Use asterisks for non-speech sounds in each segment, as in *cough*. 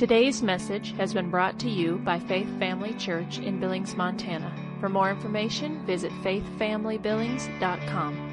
Today's message has been brought to you by Faith Family Church in Billings, Montana. For more information, visit faithfamilybillings.com.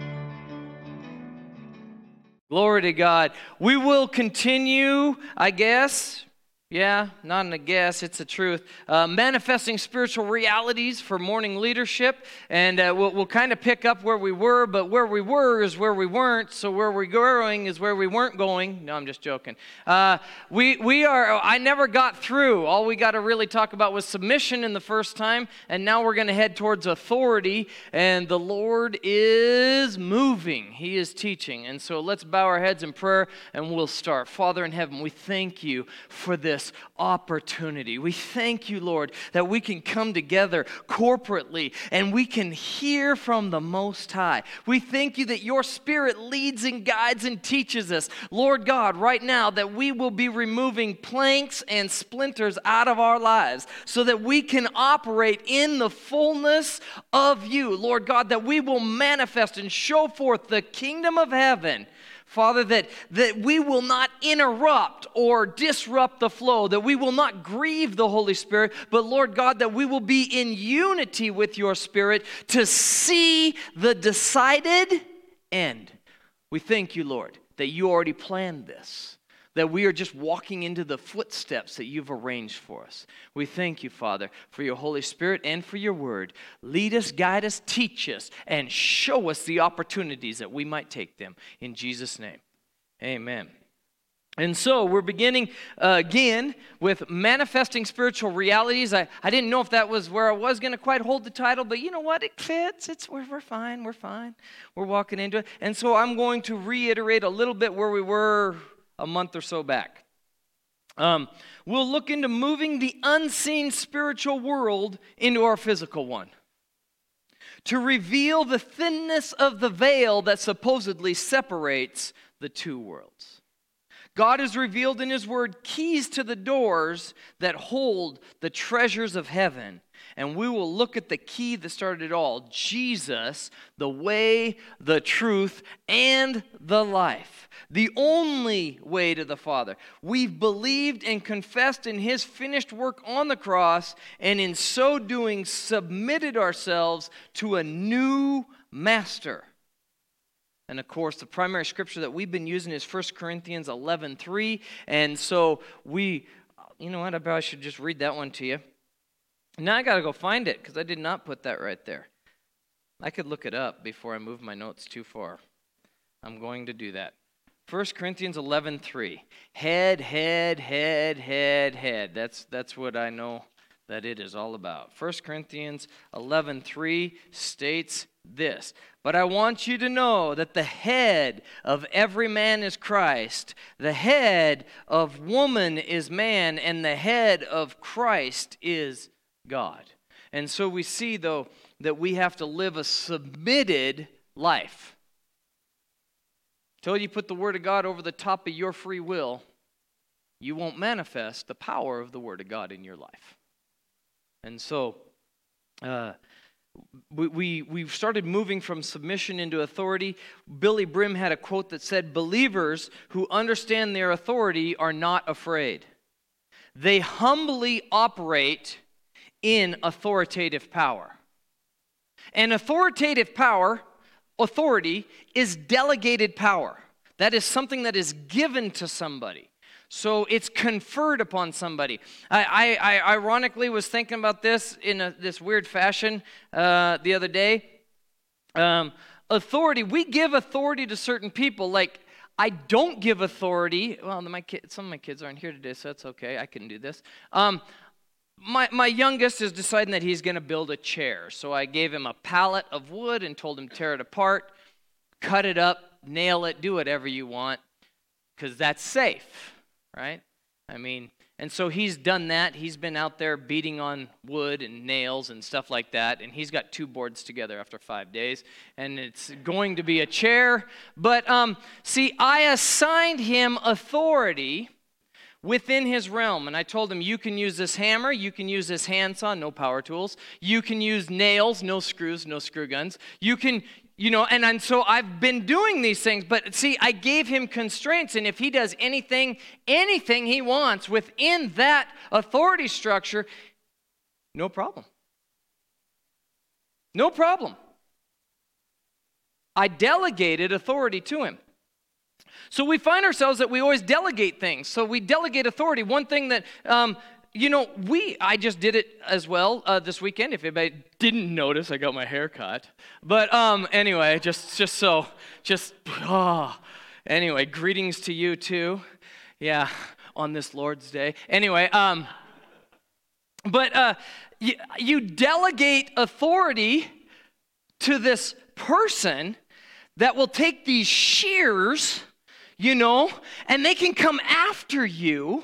Glory to God. We will continue, I guess, yeah, not in a guess, it's the truth. Uh, manifesting spiritual realities for morning leadership. And uh, we'll, we'll kind of pick up where we were, but where we were is where we weren't. So where we're going is where we weren't going. No, I'm just joking. Uh, we, we are, I never got through. All we got to really talk about was submission in the first time. And now we're going to head towards authority. And the Lord is moving, He is teaching. And so let's bow our heads in prayer and we'll start. Father in heaven, we thank you for this this opportunity. We thank you, Lord, that we can come together corporately and we can hear from the Most High. We thank you that your Spirit leads and guides and teaches us, Lord God, right now, that we will be removing planks and splinters out of our lives so that we can operate in the fullness of you, Lord God, that we will manifest and show forth the kingdom of heaven Father, that, that we will not interrupt or disrupt the flow, that we will not grieve the Holy Spirit, but Lord God, that we will be in unity with your Spirit to see the decided end. We thank you, Lord, that you already planned this that we are just walking into the footsteps that you've arranged for us. We thank you, Father, for your Holy Spirit and for your word. Lead us, guide us, teach us, and show us the opportunities that we might take them. In Jesus' name, amen. And so we're beginning uh, again with manifesting spiritual realities. I, I didn't know if that was where I was going to quite hold the title, but you know what? It fits. It's we're, we're fine. We're fine. We're walking into it. And so I'm going to reiterate a little bit where we were a month or so back. Um, we'll look into moving the unseen spiritual world into our physical one to reveal the thinness of the veil that supposedly separates the two worlds. God has revealed in His Word keys to the doors that hold the treasures of heaven and we will look at the key that started it all Jesus, the way, the truth, and the life. The only way to the Father. We've believed and confessed in His finished work on the cross, and in so doing, submitted ourselves to a new master. And of course, the primary scripture that we've been using is 1 Corinthians 11:3. And so we, you know what, I probably should just read that one to you. Now I got to go find it because I did not put that right there. I could look it up before I move my notes too far. I'm going to do that. 1 Corinthians 11:3. Head, head, head, head, head. That's that's what I know that it is all about. 1 Corinthians 11:3 states this, "But I want you to know that the head of every man is Christ, the head of woman is man, and the head of Christ is God. And so we see, though, that we have to live a submitted life. Until you put the Word of God over the top of your free will, you won't manifest the power of the Word of God in your life. And so, uh, we, we, we've started moving from submission into authority. Billye Brim had a quote that said, Believers who understand their authority are not afraid. They humbly operate in authoritative power. And authoritative power, authority, is delegated power. That is something that is given to somebody. So it's conferred upon somebody. I, I, I ironically was thinking about this in a, this weird fashion uh, the other day. Um, authority, we give authority to certain people. Like, I don't give authority. Well, my kid, some of my kids aren't here today, so that's okay. I can do this. Um, my, my youngest is deciding that he's going to build a chair. So I gave him a pallet of wood and told him tear it apart, cut it up, nail it, do whatever you want, because that's safe, right? I mean, and so he's done that. He's been out there beating on wood and nails and stuff like that. And he's got two boards together after five days. And it's going to be a chair. But um, see, I assigned him authority within his realm. And I told him, you can use this hammer, you can use this handsaw, no power tools. You can use nails, no screws, no screw guns. You can you know, and, and so I've been doing these things, but see, I gave him constraints, and if he does anything, anything he wants within that authority structure, no problem. No problem. I delegated authority to him. So we find ourselves that we always delegate things. So we delegate authority. One thing that, um, you know, we, I just did it as well uh, this weekend. If anybody didn't notice, I got my hair cut. But um, anyway, just, just so, just, oh. Anyway, greetings to you too. Yeah, on this Lord's Day. Anyway, um, but uh, you, you delegate authority to this person that will take these shears, you know, and they can come after you,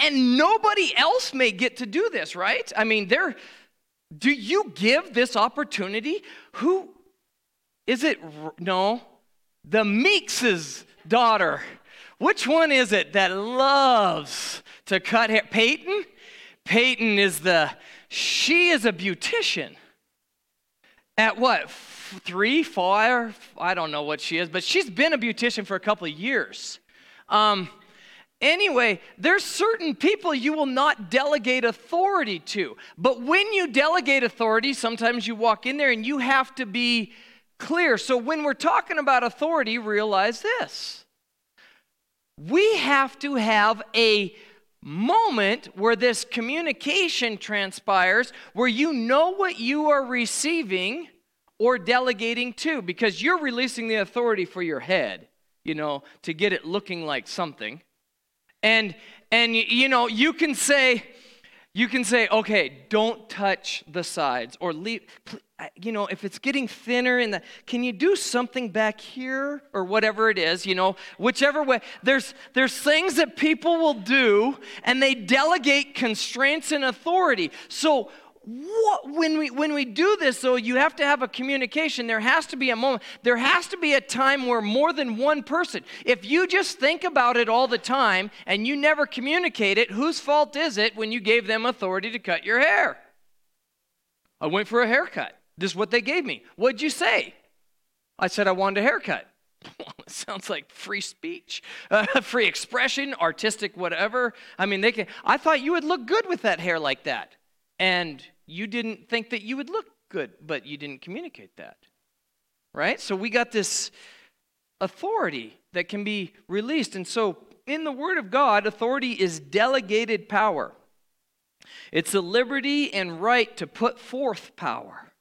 and nobody else may get to do this, right? I mean, they're, do you give this opportunity? Who is it? No, the Meeks's daughter. Which one is it that loves to cut hair? Peyton? Peyton is the, she is a beautician. At what? Three, four, I don't know what she is, but she's been a beautician for a couple of years. Um, anyway, there's certain people you will not delegate authority to. But when you delegate authority, sometimes you walk in there and you have to be clear. So when we're talking about authority, realize this we have to have a moment where this communication transpires, where you know what you are receiving or delegating to because you're releasing the authority for your head, you know, to get it looking like something. And and you know, you can say you can say, "Okay, don't touch the sides or leave you know, if it's getting thinner in the can you do something back here or whatever it is, you know, whichever way. There's there's things that people will do and they delegate constraints and authority. So what, when we when we do this though you have to have a communication. There has to be a moment there has to be a time where more than one person if you just think about it all the time and you never communicate it whose fault is it when you gave them authority to cut your hair? I went for a haircut. This is what they gave me. What'd you say? I said i wanted a haircut. *laughs* Sounds like free speech, *laughs* uh, free expression, artistic, whatever. I mean, they can. I thought you would look good with that hair like that, and you didn't think that you would look good, but you didn't communicate that. Right? So we got this authority that can be released. And so in the Word of God, authority is delegated power. It's a liberty and right to put forth power.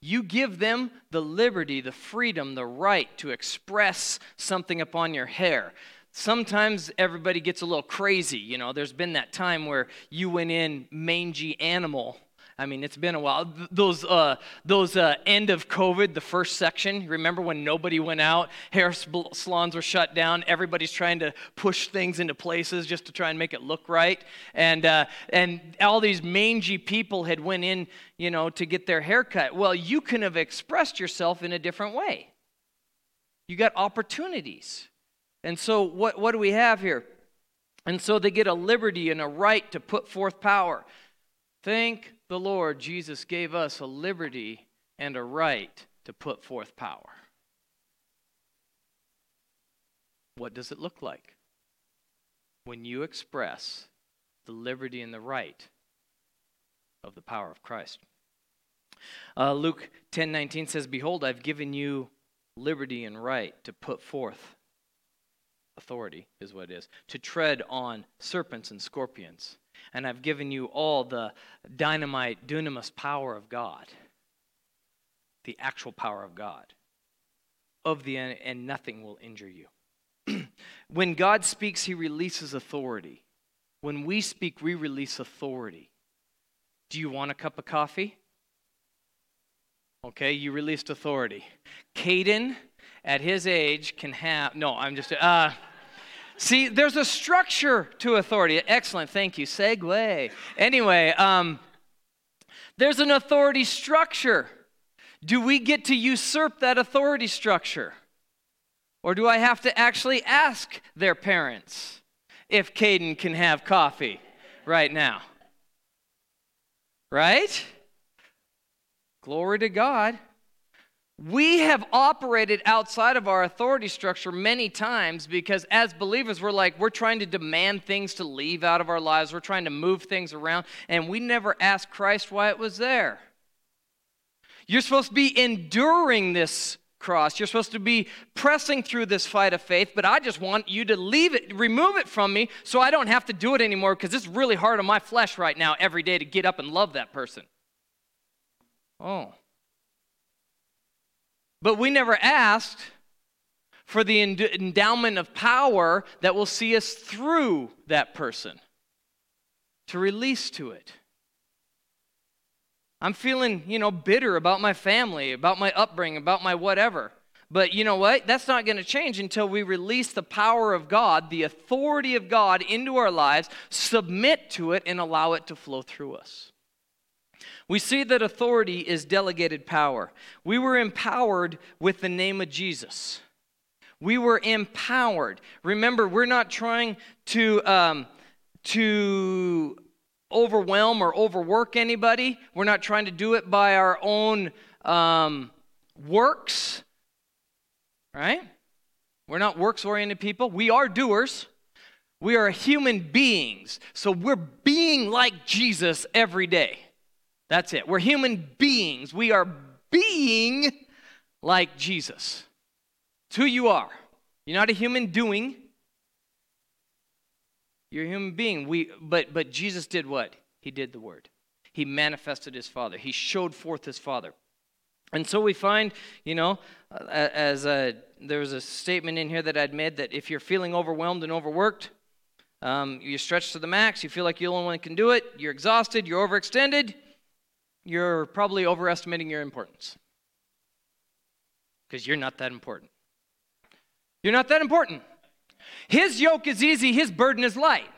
You give them the liberty, the freedom, the right to express something upon your hair. Sometimes everybody gets a little crazy. You know, there's been that time where you went in mangy animal I mean, it's been a while. Those, uh, those uh, end of COVID, the first section, remember when nobody went out? Hair salons were shut down. Everybody's trying to push things into places just to try and make it look right. And, uh, and all these mangy people had went in, you know, to get their hair cut. Well, you can have expressed yourself in a different way. You got opportunities. And so what, what do we have here? And so they get a liberty and a right to put forth power. Think the Lord, Jesus gave us a liberty and a right to put forth power. What does it look like? When you express the liberty and the right of the power of Christ. Uh, Luke 10:19 says, "Behold, I've given you liberty and right to put forth authority is what it is, to tread on serpents and scorpions and I've given you all the dynamite, dunamis power of God, the actual power of God, of the and nothing will injure you. *clears throat* when God speaks, he releases authority. When we speak, we release authority. Do you want a cup of coffee? Okay, you released authority. Caden, at his age, can have. No, I'm just. Uh, See, there's a structure to authority. Excellent, thank you. Segue. Anyway, um, there's an authority structure. Do we get to usurp that authority structure? Or do I have to actually ask their parents if Caden can have coffee right now? Right? Glory to God. We have operated outside of our authority structure many times because as believers we're like we're trying to demand things to leave out of our lives. We're trying to move things around and we never asked christ why it was there. You're supposed to be enduring this cross. You're supposed to be pressing through this fight of faith but i just want you to leave it remove it from me so i don't have to do it anymore because it's really hard on my flesh right now every day to get up and love that person. Oh but we never asked for the endowment of power that will see us through that person, to release to it. I'm feeling, you know, bitter about my family, about my upbringing, about my whatever. But you know what? That's not going to change until we release the power of God, the authority of God into our lives, submit to it, and allow it to flow through us. We see that authority is delegated power. We were empowered with the name of Jesus. We were empowered. Remember, we're not trying to, um, to overwhelm or overwork anybody. We're not trying to do it by our own um, works, right? We're not works oriented people. We are doers. We are human beings. So we're being like Jesus every day. That's it. We're human beings. We are being like Jesus. It's who you are. You're not a human doing. You're a human being. We, but, but Jesus did what? He did the word. He manifested his Father. He showed forth his Father. And so we find, you know, as a, there was a statement in here that I'd made that if you're feeling overwhelmed and overworked, um, you're stretched to the max, you feel like you're the only one that can do it, you're exhausted, you're overextended, you're probably overestimating your importance. Because you're not that important. You're not that important. His yoke is easy, his burden is light.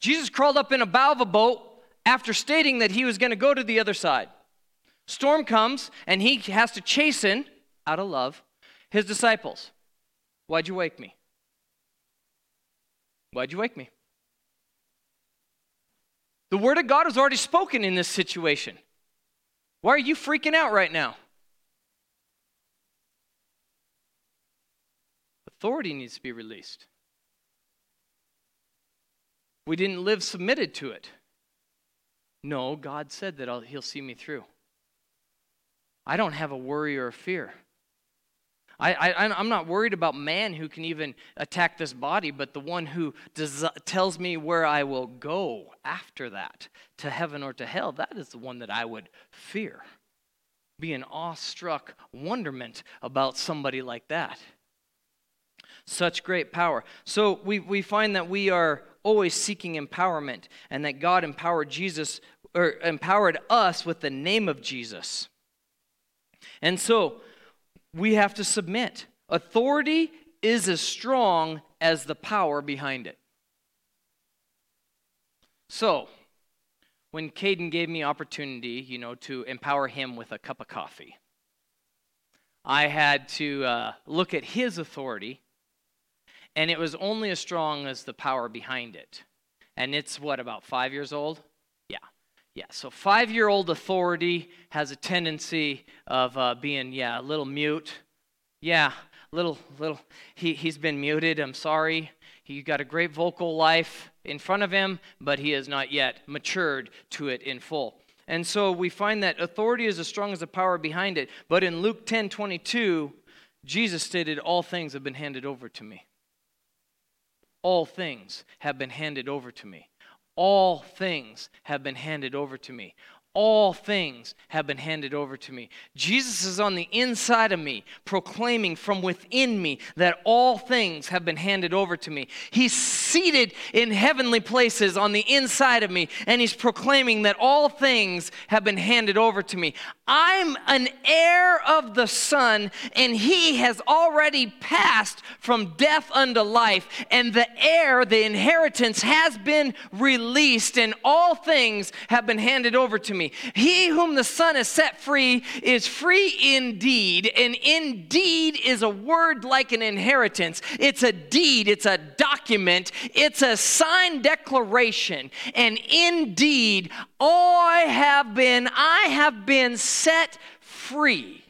Jesus crawled up in a bow of a boat after stating that he was going to go to the other side. Storm comes, and he has to chasten, out of love, his disciples. Why'd you wake me? Why'd you wake me? The word of God is already spoken in this situation. Why are you freaking out right now? Authority needs to be released. We didn't live submitted to it. No, God said that I'll, He'll see me through. I don't have a worry or a fear. I, I, I'm not worried about man who can even attack this body, but the one who tells me where I will go after that, to heaven or to hell, that is the one that I would fear. Be an awestruck wonderment about somebody like that. Such great power. So we, we find that we are always seeking empowerment and that God empowered Jesus or empowered us with the name of Jesus. And so we have to submit. Authority is as strong as the power behind it. So, when Caden gave me opportunity, you know, to empower him with a cup of coffee, I had to uh, look at his authority, and it was only as strong as the power behind it. And it's what, about five years old? Yeah, so five year old authority has a tendency of uh, being, yeah, a little mute. Yeah, little, little, he, he's been muted. I'm sorry. He got a great vocal life in front of him, but he has not yet matured to it in full. And so we find that authority is as strong as the power behind it. But in Luke 10 22, Jesus stated, All things have been handed over to me. All things have been handed over to me. All things have been handed over to me. All things have been handed over to me. Jesus is on the inside of me, proclaiming from within me that all things have been handed over to me. He's seated in heavenly places on the inside of me, and He's proclaiming that all things have been handed over to me. I'm an heir of the Son, and He has already passed from death unto life, and the heir, the inheritance, has been released, and all things have been handed over to me. He whom the Son has set free is free indeed, and indeed is a word like an inheritance. It's a deed, it's a document, it's a signed declaration. And indeed, I have been, I have been set free.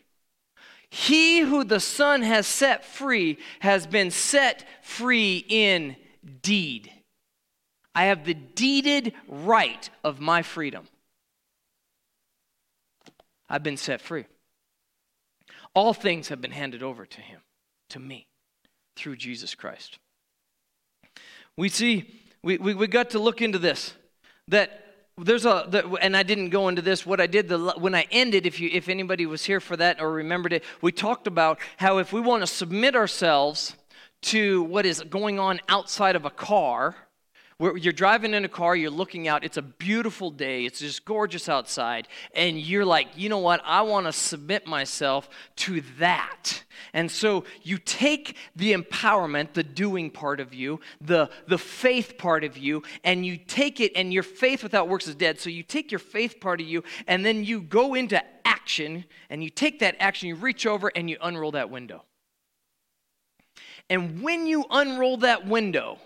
He who the Son has set free has been set free indeed. I have the deeded right of my freedom. I've been set free. All things have been handed over to him, to me, through Jesus Christ. We see, we, we, we got to look into this, that there's a and i didn't go into this what i did the, when i ended if you if anybody was here for that or remembered it we talked about how if we want to submit ourselves to what is going on outside of a car where you're driving in a car, you're looking out, it's a beautiful day, it's just gorgeous outside, and you're like, you know what, I want to submit myself to that. And so you take the empowerment, the doing part of you, the, the faith part of you, and you take it, and your faith without works is dead. So you take your faith part of you, and then you go into action, and you take that action, you reach over, and you unroll that window. And when you unroll that window,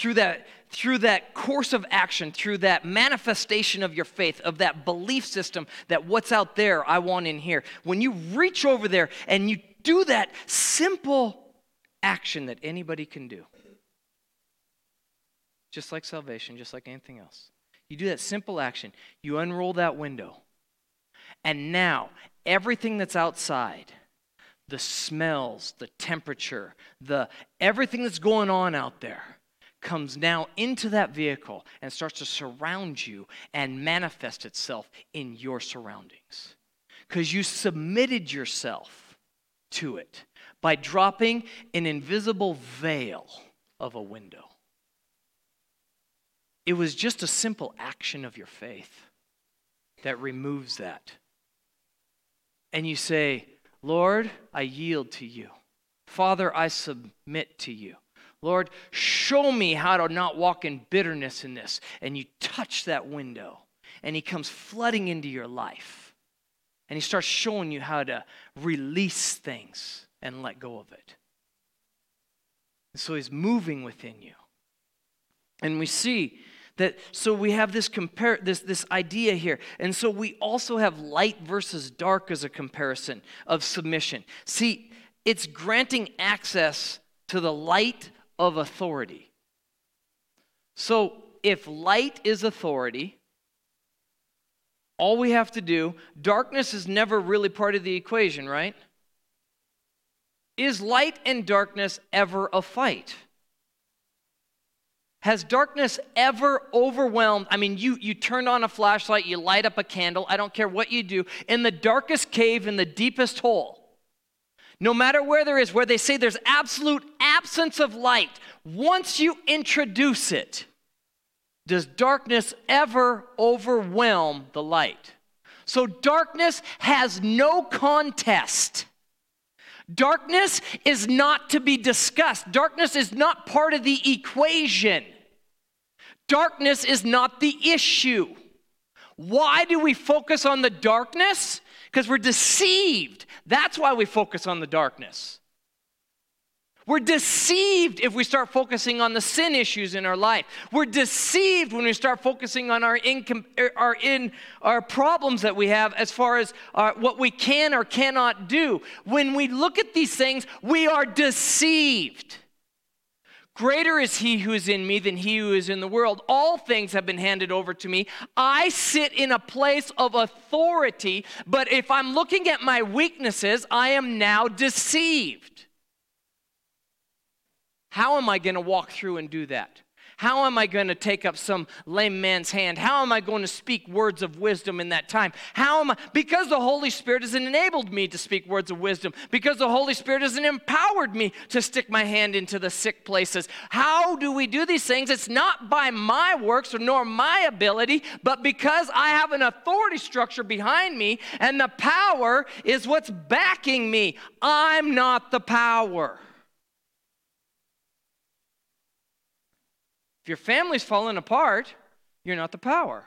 through that through that course of action, through that manifestation of your faith, of that belief system that what's out there, I want in here. When you reach over there and you do that simple action that anybody can do, just like salvation, just like anything else, you do that simple action, you unroll that window, and now everything that's outside, the smells, the temperature, the everything that's going on out there comes now into that vehicle and starts to surround you and manifest itself in your surroundings. Because you submitted yourself to it by dropping an invisible veil of a window. It was just a simple action of your faith that removes that. And you say, Lord, I yield to you. Father, I submit to you. Lord, show me how to not walk in bitterness in this. And you touch that window, and He comes flooding into your life. And He starts showing you how to release things and let go of it. And so He's moving within you. And we see that so we have this compare this this idea here and so we also have light versus dark as a comparison of submission see it's granting access to the light of authority. So, if light is authority, all we have to do, darkness is never really part of the equation, right? Is light and darkness ever a fight? Has darkness ever overwhelmed? I mean, you, you turn on a flashlight, you light up a candle, I don't care what you do, in the darkest cave, in the deepest hole no matter where there is, where they say there's absolute absence of light, once you introduce it, does darkness ever overwhelm the light? So darkness has no contest. Darkness is not to be discussed. Darkness is not part of the equation. Darkness is not the issue. Why do we focus on the darkness? Because we're deceived. That's why we focus on the darkness. We're deceived if we start focusing on the sin issues in our life. We're deceived when we start focusing on our, incom- er, our, in, our problems that we have as far as our, uh, what we can or cannot do. When we look at these things, we are deceived. Greater is he who is in me than he who is in the world. All things have been handed over to me. I sit in a place of authority, but if I'm looking at my weaknesses, I am now deceived. How am I going to walk through and do that? How am I going to take up some lame man's hand? How am I going to speak words of wisdom in that time? How am I? Because the Holy Spirit has enabled me to speak words of wisdom. Because the Holy Spirit has empowered me to stick my hand into the sick places. How do we do these things? It's not by my works or nor my ability, but because I have an authority structure behind me and the power is what's backing me. I'm not the power. If your family's falling apart, you're not the power.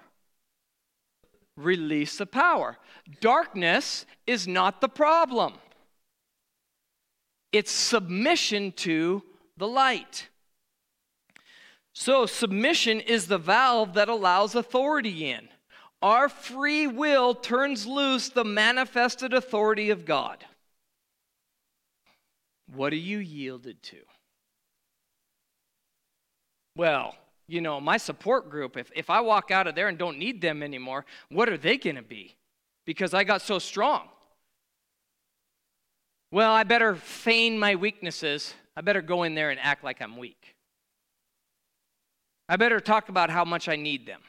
Release the power. Darkness is not the problem, it's submission to the light. So, submission is the valve that allows authority in. Our free will turns loose the manifested authority of God. What are you yielded to? Well, you know, my support group, if, if I walk out of there and don't need them anymore, what are they going to be? Because I got so strong. Well, I better feign my weaknesses. I better go in there and act like I'm weak. I better talk about how much I need them.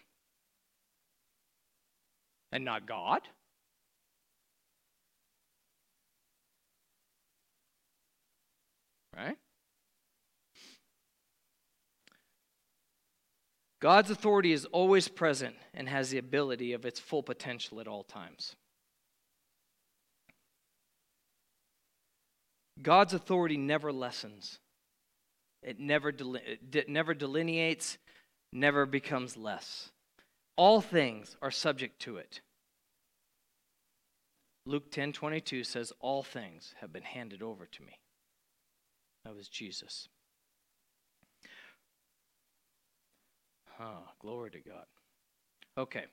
And not God. Right? God's authority is always present and has the ability of its full potential at all times. God's authority never lessens. It never, it never delineates, never becomes less. All things are subject to it. Luke 10 22 says, All things have been handed over to me. That was Jesus. Oh, glory to God. Okay.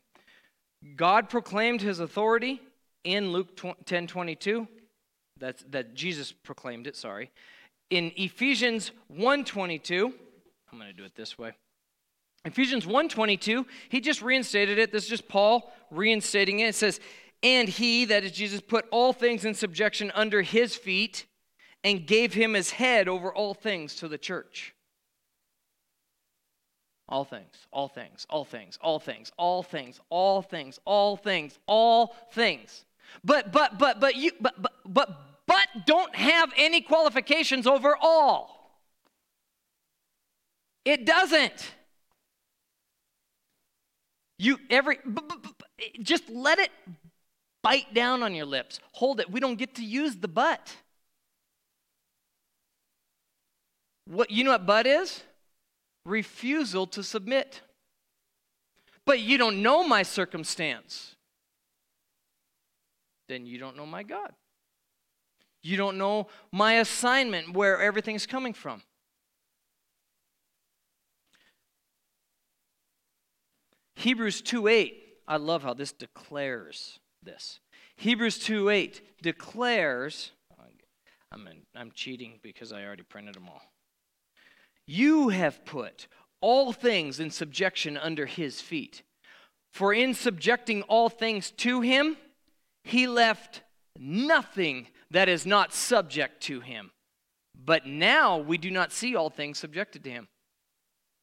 God proclaimed his authority in Luke 10 22. That's, that Jesus proclaimed it, sorry. In Ephesians 1 22, I'm going to do it this way. Ephesians 1:22, he just reinstated it. This is just Paul reinstating it. It says, "And he, that is Jesus, put all things in subjection under his feet and gave him his head over all things to the church." All things, all things, all things, all things, all things, all things, all things, all things. But but but but you but but but but don't have any qualifications over all. It doesn't. You every just let it bite down on your lips. Hold it. We don't get to use the but. What you know what but is? Refusal to submit. But you don't know my circumstance. Then you don't know my God. You don't know my assignment, where everything's coming from. Hebrews 2 8, I love how this declares this. Hebrews 2 8 declares, I'm, I'm cheating because I already printed them all. You have put all things in subjection under his feet. For in subjecting all things to him, he left nothing that is not subject to him. But now we do not see all things subjected to him.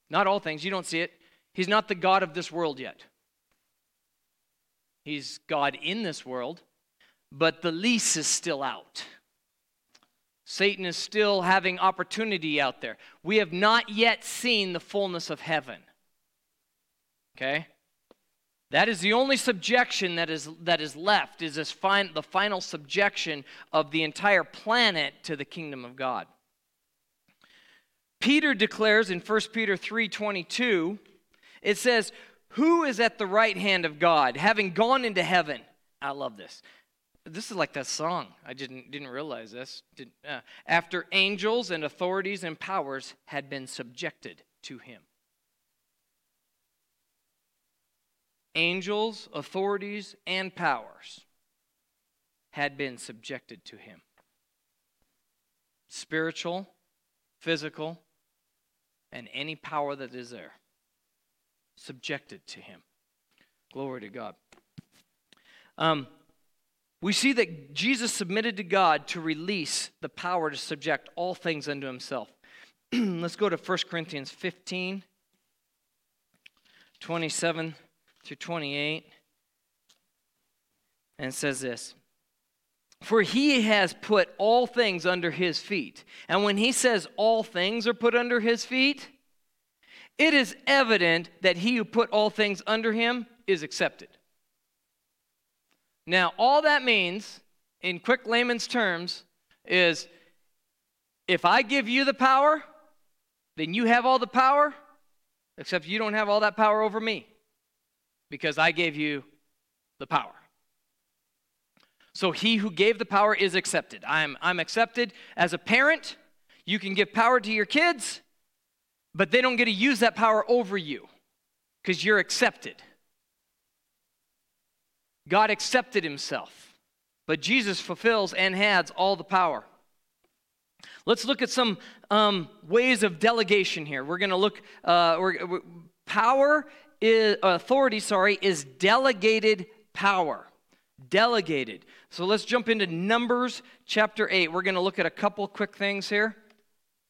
Not all things, you don't see it. He's not the God of this world yet. He's God in this world, but the lease is still out. Satan is still having opportunity out there. We have not yet seen the fullness of heaven. Okay? That is the only subjection that is, that is left, is this fin- the final subjection of the entire planet to the kingdom of God. Peter declares in 1 Peter 3:22, it says, "Who is at the right hand of God, having gone into heaven?" I love this. This is like that song. I didn't, didn't realize this. Did, uh, after angels and authorities and powers had been subjected to him. Angels, authorities, and powers had been subjected to him. Spiritual, physical, and any power that is there, subjected to him. Glory to God. Um, we see that Jesus submitted to God to release the power to subject all things unto himself. *clears throat* Let's go to 1 Corinthians 15, 27 through 28. And says this For he has put all things under his feet. And when he says all things are put under his feet, it is evident that he who put all things under him is accepted. Now, all that means, in quick layman's terms, is if I give you the power, then you have all the power, except you don't have all that power over me because I gave you the power. So he who gave the power is accepted. I'm, I'm accepted as a parent. You can give power to your kids, but they don't get to use that power over you because you're accepted. God accepted himself, but Jesus fulfills and has all the power. Let's look at some um, ways of delegation here. We're going to look, uh, we're, we're, power is, authority, sorry, is delegated power. Delegated. So let's jump into Numbers chapter 8. We're going to look at a couple quick things here.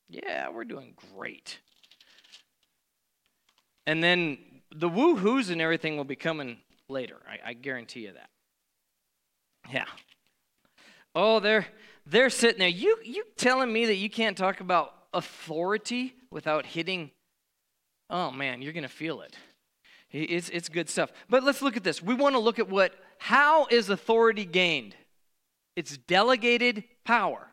Yeah, we're doing great. And then the woo-hoos and everything will be coming later. I, I guarantee you that. Yeah. Oh, they're they're sitting there. You you telling me that you can't talk about authority without hitting? Oh man, you're gonna feel it. It's it's good stuff. But let's look at this. We want to look at what how is authority gained? It's delegated power.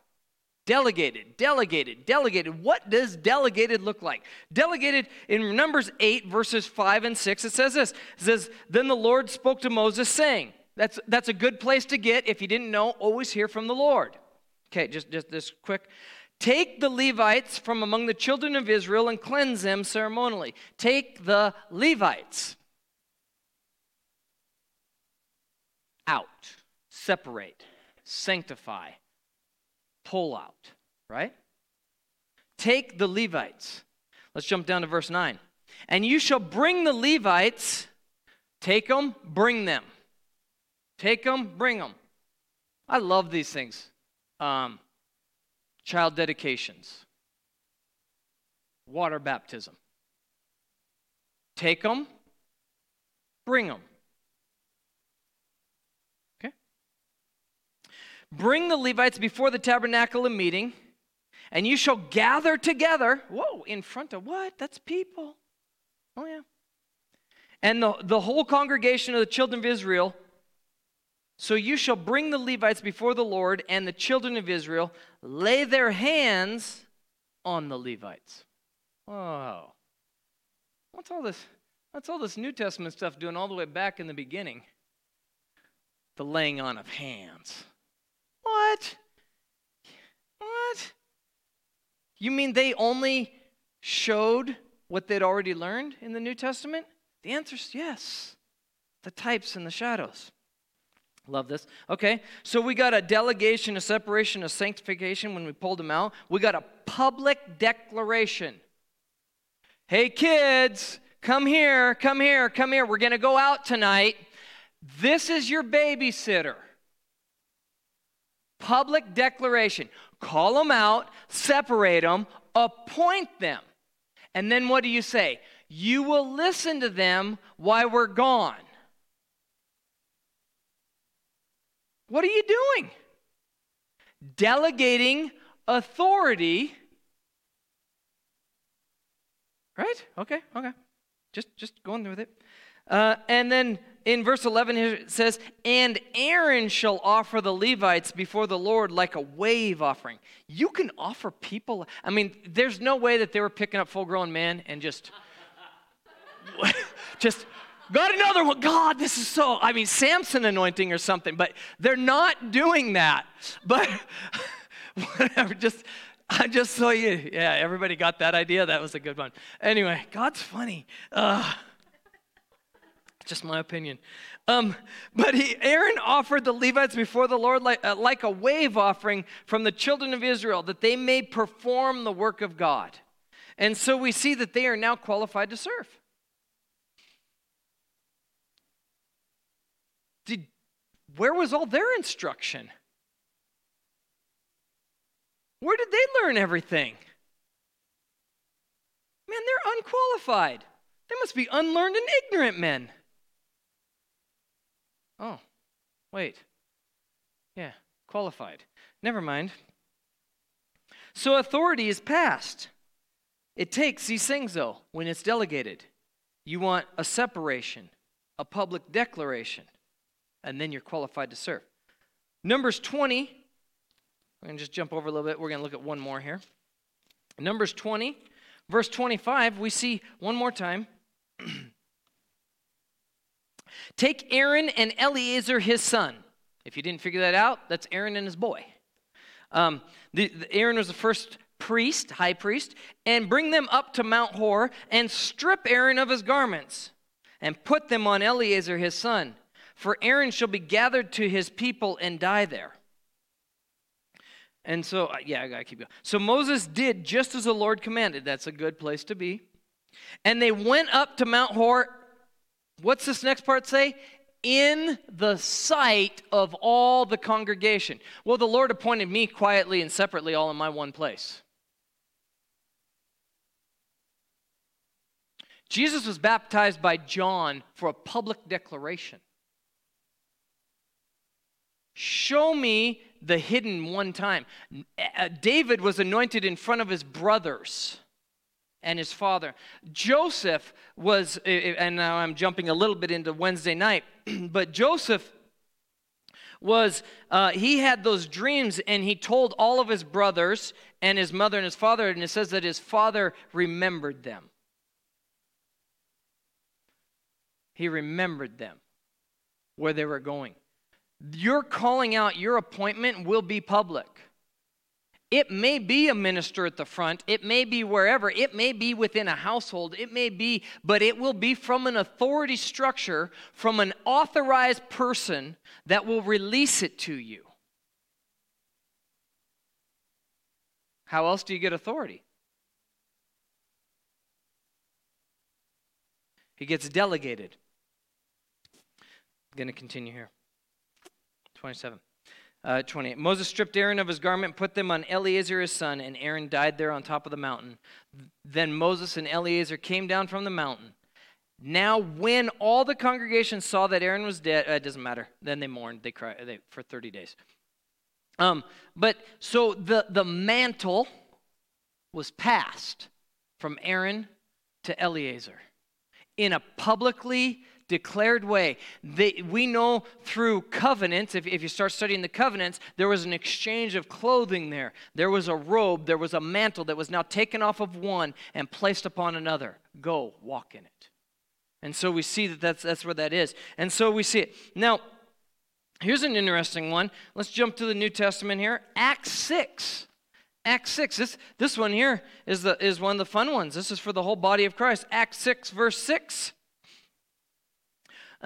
Delegated, delegated, delegated. What does delegated look like? Delegated in Numbers 8, verses 5 and 6, it says this. It says, Then the Lord spoke to Moses, saying, That's, that's a good place to get. If you didn't know, always hear from the Lord. Okay, just, just this quick. Take the Levites from among the children of Israel and cleanse them ceremonially. Take the Levites out, separate, sanctify pull out, right? Take the Levites. Let's jump down to verse 9. And you shall bring the Levites, take them, bring them. Take them, bring them. I love these things. Um, child dedications, water baptism. Take them, bring them. Bring the Levites before the tabernacle of meeting, and you shall gather together. Whoa, in front of what? That's people. Oh, yeah. And the, the whole congregation of the children of Israel. So you shall bring the Levites before the Lord, and the children of Israel lay their hands on the Levites. Whoa. What's all this? What's all this New Testament stuff doing all the way back in the beginning? The laying on of hands. What? What? You mean they only showed what they'd already learned in the New Testament? The answer is yes. The types and the shadows. Love this. Okay, so we got a delegation, a separation, a sanctification when we pulled them out. We got a public declaration. Hey, kids, come here, come here, come here. We're going to go out tonight. This is your babysitter public declaration. Call them out, separate them, appoint them. And then what do you say? You will listen to them while we're gone. What are you doing? Delegating authority. Right? Okay, okay. Just just going with it. Uh, and then in verse 11 it says, And Aaron shall offer the Levites before the Lord like a wave offering. You can offer people, I mean, there's no way that they were picking up full grown men and just, *laughs* just, got another one. God, this is so, I mean, Samson anointing or something, but they're not doing that. But *laughs* whatever, just, I just saw you. Yeah, everybody got that idea. That was a good one. Anyway, God's funny. Uh, just my opinion. Um, but he, Aaron offered the Levites before the Lord like, uh, like a wave offering from the children of Israel that they may perform the work of God. And so we see that they are now qualified to serve. Did, where was all their instruction? Where did they learn everything? Man, they're unqualified. They must be unlearned and ignorant men. Oh, wait. Yeah, qualified. Never mind. So authority is passed. It takes these things, though, when it's delegated. You want a separation, a public declaration, and then you're qualified to serve. Numbers 20, I'm going to just jump over a little bit. We're going to look at one more here. Numbers 20, verse 25, we see one more time. *clears throat* Take Aaron and Eleazar, his son. If you didn't figure that out, that's Aaron and his boy. Um, the, the, Aaron was the first priest, high priest, and bring them up to Mount Hor and strip Aaron of his garments and put them on Eleazar, his son. For Aaron shall be gathered to his people and die there. And so, uh, yeah, I gotta keep going. So Moses did just as the Lord commanded. That's a good place to be. And they went up to Mount Hor. What's this next part say? In the sight of all the congregation. Well, the Lord appointed me quietly and separately all in my one place. Jesus was baptized by John for a public declaration. Show me the hidden one time. Uh, David was anointed in front of his brothers and his father. Joseph was, and now I'm jumping a little bit into Wednesday night, *clears throat* but Joseph was, uh, he had those dreams and he told all of his brothers and his mother and his father, and it says that his father remembered them. He remembered them, where they were going. Your calling out your appointment will be public. It may be a minister at the front, it may be wherever, it may be within a household, it may be, but it will be from an authority structure, from an authorized person that will release it to you. How else do you get authority? He gets delegated. I'm going to continue here. 27. Uh, 28. Moses stripped Aaron of his garment, put them on Eleazar his son, and Aaron died there on top of the mountain. Then Moses and Eleazar came down from the mountain. Now, when all the congregation saw that Aaron was dead, uh, it doesn't matter. Then they mourned. They cried they, for 30 days. Um, but so the, the mantle was passed from Aaron to Eleazar in a publicly declared way. They, we know through covenants, if, if you start studying the covenants, there was an exchange of clothing there. There was a robe, there was a mantle that was now taken off of one and placed upon another. Go, walk in it. And so we see that that's, that's where that is. And so we see it. Now, here's an interesting one. Let's jump to the New Testament here. Acts 6. Acts 6. This, this one here is, the, is one of the fun ones. This is for the whole body of Christ. Acts 6, verse 6.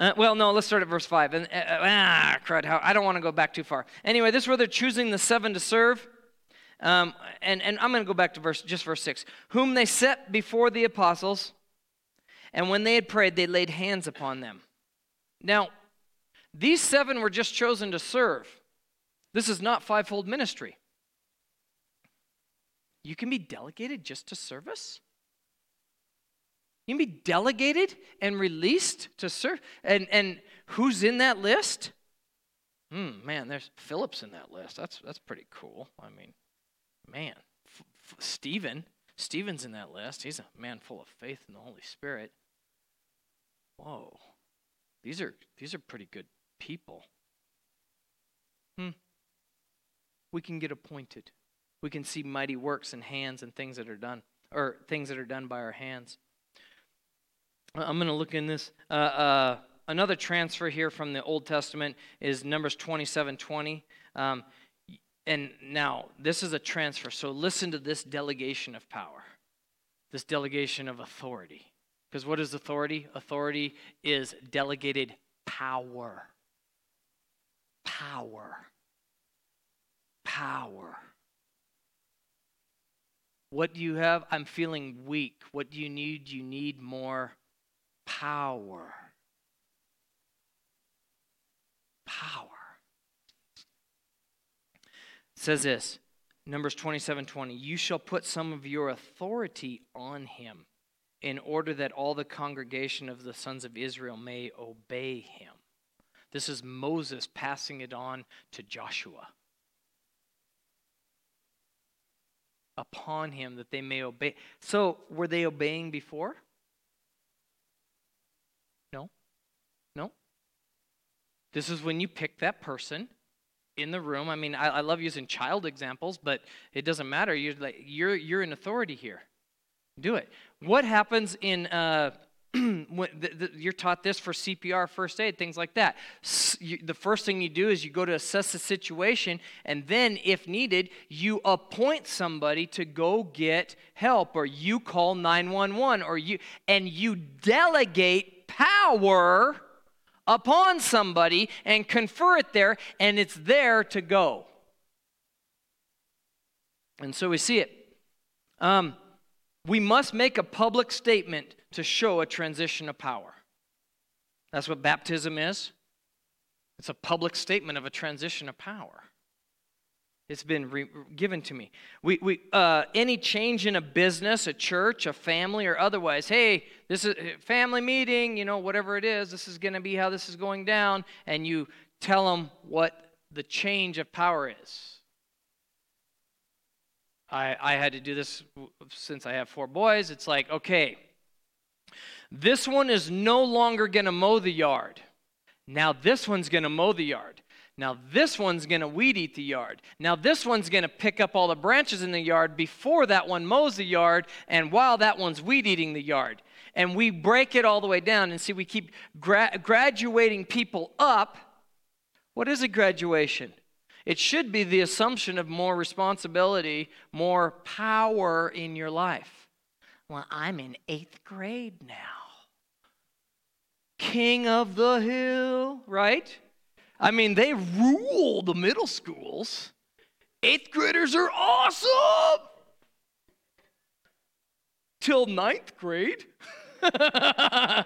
Uh, well, no, let's start at verse 5. And, uh, uh, ah, crud, how, I don't want to go back too far. Anyway, this is where they're choosing the seven to serve. Um, and, and I'm going to go back to verse, just verse 6. Whom they set before the apostles, and when they had prayed, they laid hands upon them. Now, these seven were just chosen to serve. This is not fivefold ministry. You can be delegated just to service? You can be delegated and released to serve. And, and who's in that list? Hmm, man, there's Phillips in that list. That's, that's pretty cool. I mean, man, F- F- Stephen, Stephen's in that list. He's a man full of faith in the Holy Spirit. Whoa, these are these are pretty good people. Hmm. We can get appointed. We can see mighty works and hands and things that are done, or things that are done by our hands. I'm going to look in this. Uh, uh, another transfer here from the Old Testament is Numbers 27 20. Um, and now, this is a transfer. So listen to this delegation of power, this delegation of authority. Because what is authority? Authority is delegated power. Power. Power. What do you have? I'm feeling weak. What do you need? You need more power. Power. It says this, Numbers 27 20. You shall put some of your authority on him in order that all the congregation of the sons of Israel may obey him. This is Moses passing it on to Joshua. Upon him that they may obey. So, were they obeying before? This is when you pick that person in the room. I mean, I, I love using child examples, but it doesn't matter. You're like you're you're in authority here. Do it. What happens in uh, *clears throat* you're taught this for CPR, first aid, things like that. The first thing you do is you go to assess the situation, and then, if needed, you appoint somebody to go get help, or you call 911, or you and you delegate power upon somebody and confer it there, and it's there to go. And so we see it. Um, we must make a public statement to show a transition of power. That's what baptism is. It's a public statement of a transition of power. It's been re- given to me. We, we, uh, any change in a business, a church, a family, or otherwise, hey, this is a family meeting, you know, whatever it is, this is going to be how this is going down, and you tell them what the change of power is. I, I had to do this since I have four boys. It's like, okay, this one is no longer going to mow the yard. Now this one's going to mow the yard. Now this one's going to weed eat the yard. Now this one's going to pick up all the branches in the yard before that one mows the yard and while that one's weed eating the yard. And we break it all the way down and see we keep gra- graduating people up. What is a graduation? It should be the assumption of more responsibility, more power in your life. Well, I'm in eighth grade now. King of the hill, right? I mean, they rule the middle schools. Eighth graders are awesome! Till ninth grade. *laughs* and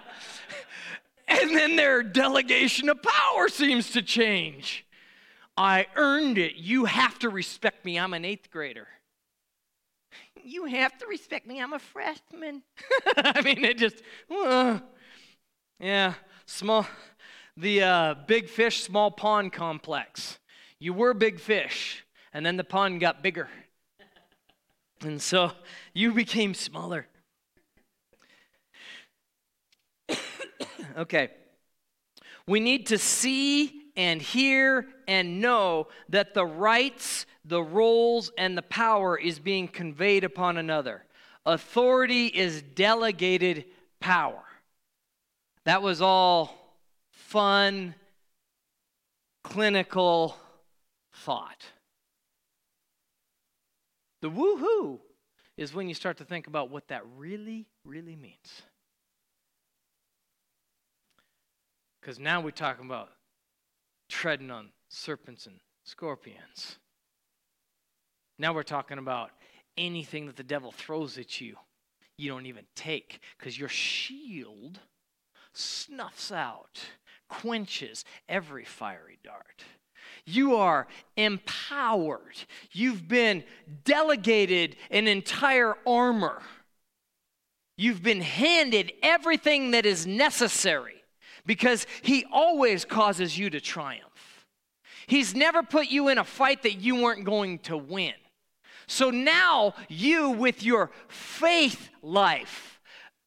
then their delegation of power seems to change. I earned it. You have to respect me. I'm an eighth grader. You have to respect me. I'm a freshman. *laughs* I mean, it just, uh, yeah, small, the uh, big fish, small pond complex. You were big fish, and then the pond got bigger. And so you became smaller. *coughs* okay. We need to see and hear and know that the rights, the roles, and the power is being conveyed upon another. Authority is delegated power. That was all fun, clinical thought. The woohoo is when you start to think about what that really, really means. Because now we're talking about treading on serpents and scorpions. Now we're talking about anything that the devil throws at you, you don't even take because your shield snuffs out, quenches every fiery dart. You are empowered. You've been delegated an entire armor. You've been handed everything that is necessary because he always causes you to triumph. He's never put you in a fight that you weren't going to win. So now you, with your faith life,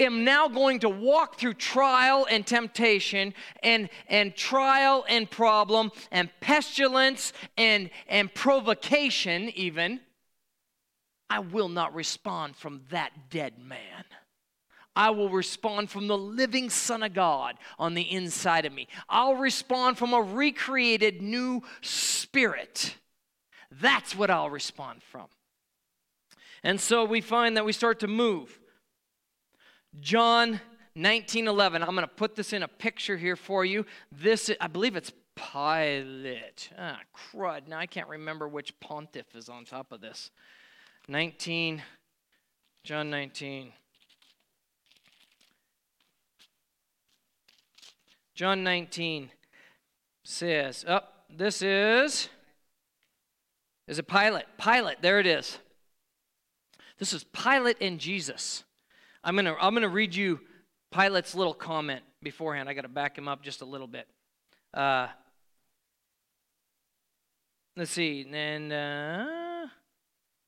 am now going to walk through trial and temptation and, and trial and problem and pestilence and, and provocation, even. I will not respond from that dead man. I will respond from the living Son of God on the inside of me. I'll respond from a recreated new spirit. That's what I'll respond from. And so we find that we start to move. John 19:11. I'm going to put this in a picture here for you. This I believe it's Pilate. Ah, crud. Now I can't remember which pontiff is on top of this. 19 John 19 John 19 says, oh, this is, is a Pilate. Pilate, there it is. This is Pilate and Jesus. I'm going to I'm going to read you Pilate's little comment beforehand. I got to back him up just a little bit. Uh, let's see. And uh,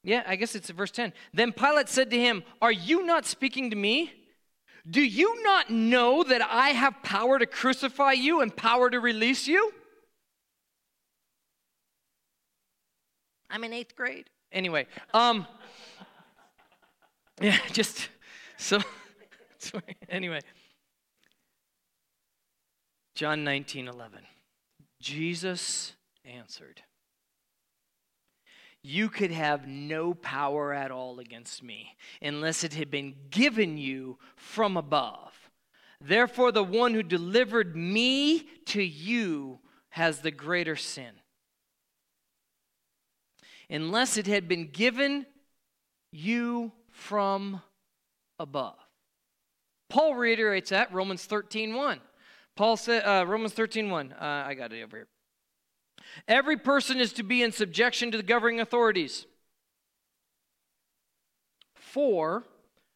yeah, I guess it's verse 10. Then Pilate said to him, Are you not speaking to me? Do you not know that I have power to crucify you and power to release you? I'm in eighth grade. Anyway, um, *laughs* yeah, just *laughs* so. Anyway, John 19 11. Jesus answered, you could have no power at all against me unless it had been given you from above. Therefore, the one who delivered me to you has the greater sin. Unless it had been given you from above. Paul reiterates that Romans 13 1. Paul said, uh, Romans 13 1. Uh, I got it over here. Every person is to be in subjection to the governing authorities. For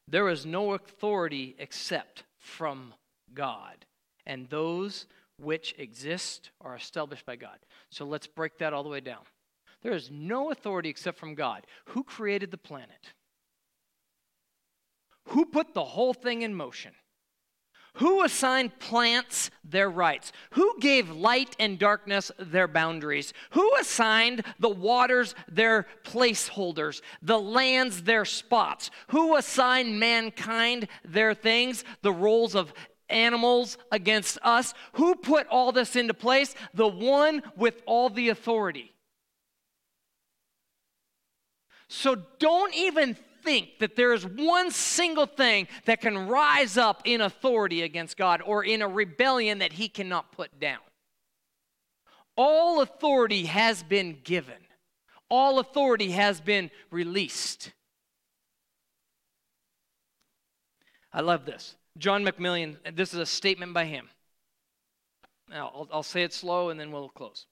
there is no authority except from God, and those which exist are established by God. So let's break that all the way down. There is no authority except from God. Who created the planet? Who put the whole thing in motion? Who assigned plants their rights? Who gave light and darkness their boundaries? Who assigned the waters their placeholders, the lands their spots? Who assigned mankind their things, the roles of animals against us? Who put all this into place? The one with all the authority. So don't even think that there is one single thing that can rise up in authority against God or in a rebellion that he cannot put down. All authority has been given, all authority has been released. I love this. John Macmillan, this is a statement by him. Now, I'll, I'll say it slow and then we'll close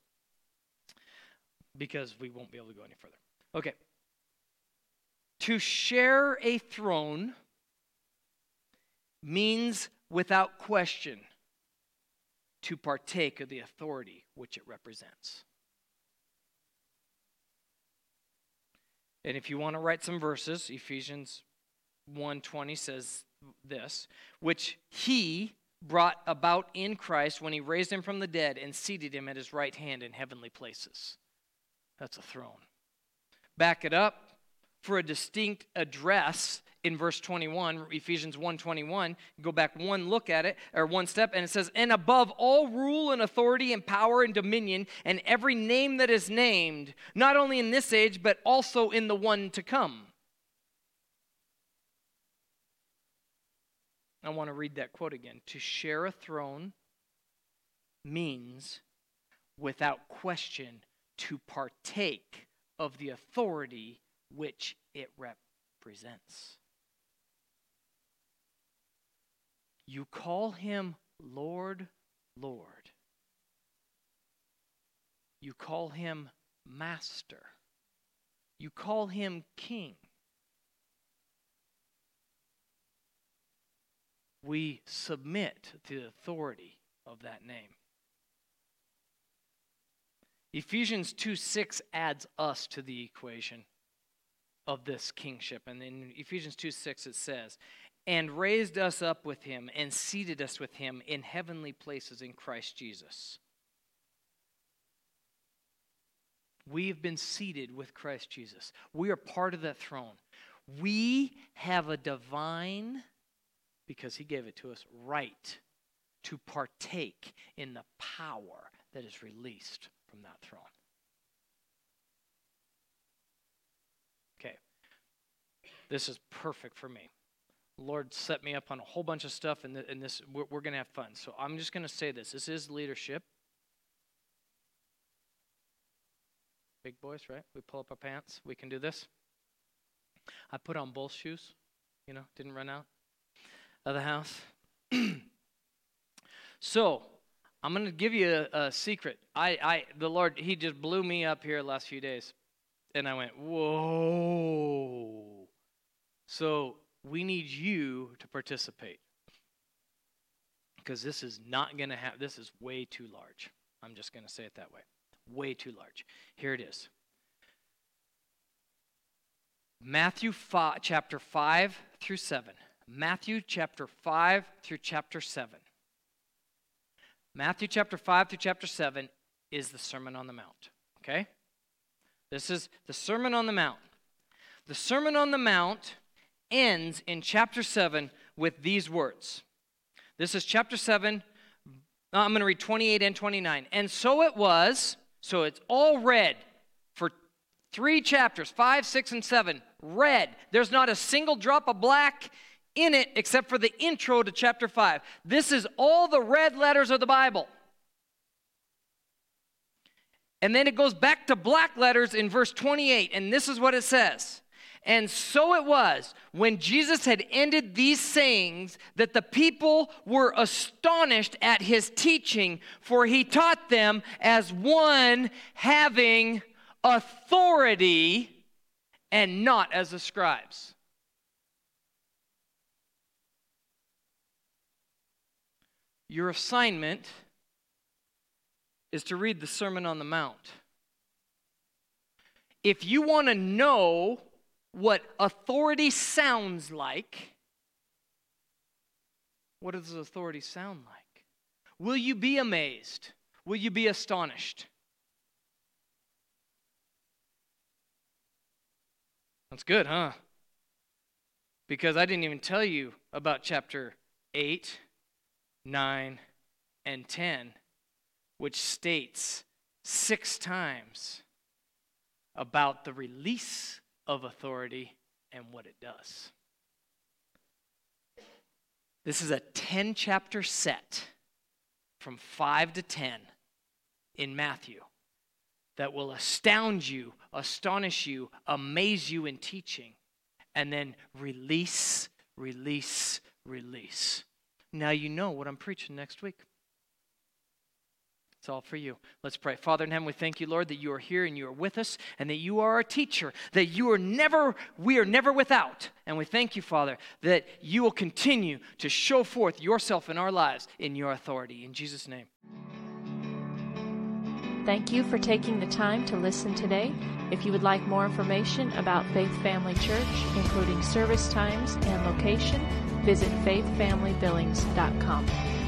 because we won't be able to go any further. Okay. To share a throne means without question to partake of the authority which it represents. And if you want to write some verses, Ephesians 1:20 says this, which he brought about in Christ when he raised him from the dead and seated him at his right hand in heavenly places. That's a throne. Back it up for a distinct address in verse 21 ephesians 1.21 go back one look at it or one step and it says and above all rule and authority and power and dominion and every name that is named not only in this age but also in the one to come. I want to read that quote again. To share a throne means without question to partake of the authority which it represents. You call him Lord, Lord. You call him Master. You call him King. We submit to the authority of that name. Ephesians 2 6 adds us to the equation of this kingship. And in Ephesians 2 6, it says, And raised us up with him and seated us with him in heavenly places in Christ Jesus. We've been seated with Christ Jesus. We are part of that throne. We have a divine, because he gave it to us, right to partake in the power that is released from that throne. This is perfect for me. Lord set me up on a whole bunch of stuff, and, and this we're, we're going to have fun. So I'm just going to say this: this is leadership. Big boys, right? We pull up our pants. We can do this. I put on both shoes. You know, didn't run out of the house. *clears throat* so I'm going to give you a, a secret. I, I, the Lord, He just blew me up here last few days, and I went, whoa. So we need you to participate because this is not going to have, this is way too large. I'm just going to say it that way. Way too large. Here it is. Matthew 5, chapter 5 through 7. Matthew chapter 5 through chapter 7. Matthew chapter 5 through chapter 7 is the Sermon on the Mount. Okay? This is the Sermon on the Mount. The Sermon on the Mount ends in chapter 7 with these words. This is chapter 7. Uh, I'm going to read 28 and 29. And so it was, so it's all red for three chapters 5, 6, and 7. Red. There's not a single drop of black in it except for the intro to chapter 5. This is all the red letters of the Bible. And then it goes back to black letters in verse 28, and this is what it says And so it was when Jesus had ended these sayings that the people were astonished at his teaching, for he taught them as one having authority and not as the scribes. Your assignment is to read the Sermon on the Mount. If you want to know what authority sounds like, what does authority sound like? Will you be amazed? Will you be astonished? That's good, huh? Because I didn't even tell you about chapter 8, 9, and 10, which states six times about the release of authority and what it does. This is a 10 chapter set from 5 to 10 in Matthew that will astound you, astonish you, amaze you in teaching, and then release, release, release. Now you know what I'm preaching next week. It's all for you. Let's pray. Father in heaven, we thank you, Lord, that you are here and you are with us and that you are our teacher, that you are never, we are never without. And we thank you, Father, that you will continue to show forth yourself in our lives in your authority. In Jesus' name. Thank you for taking the time to listen today. If you would like more information about Faith Family Church, including service times and location, visit faithfamilybillings.com.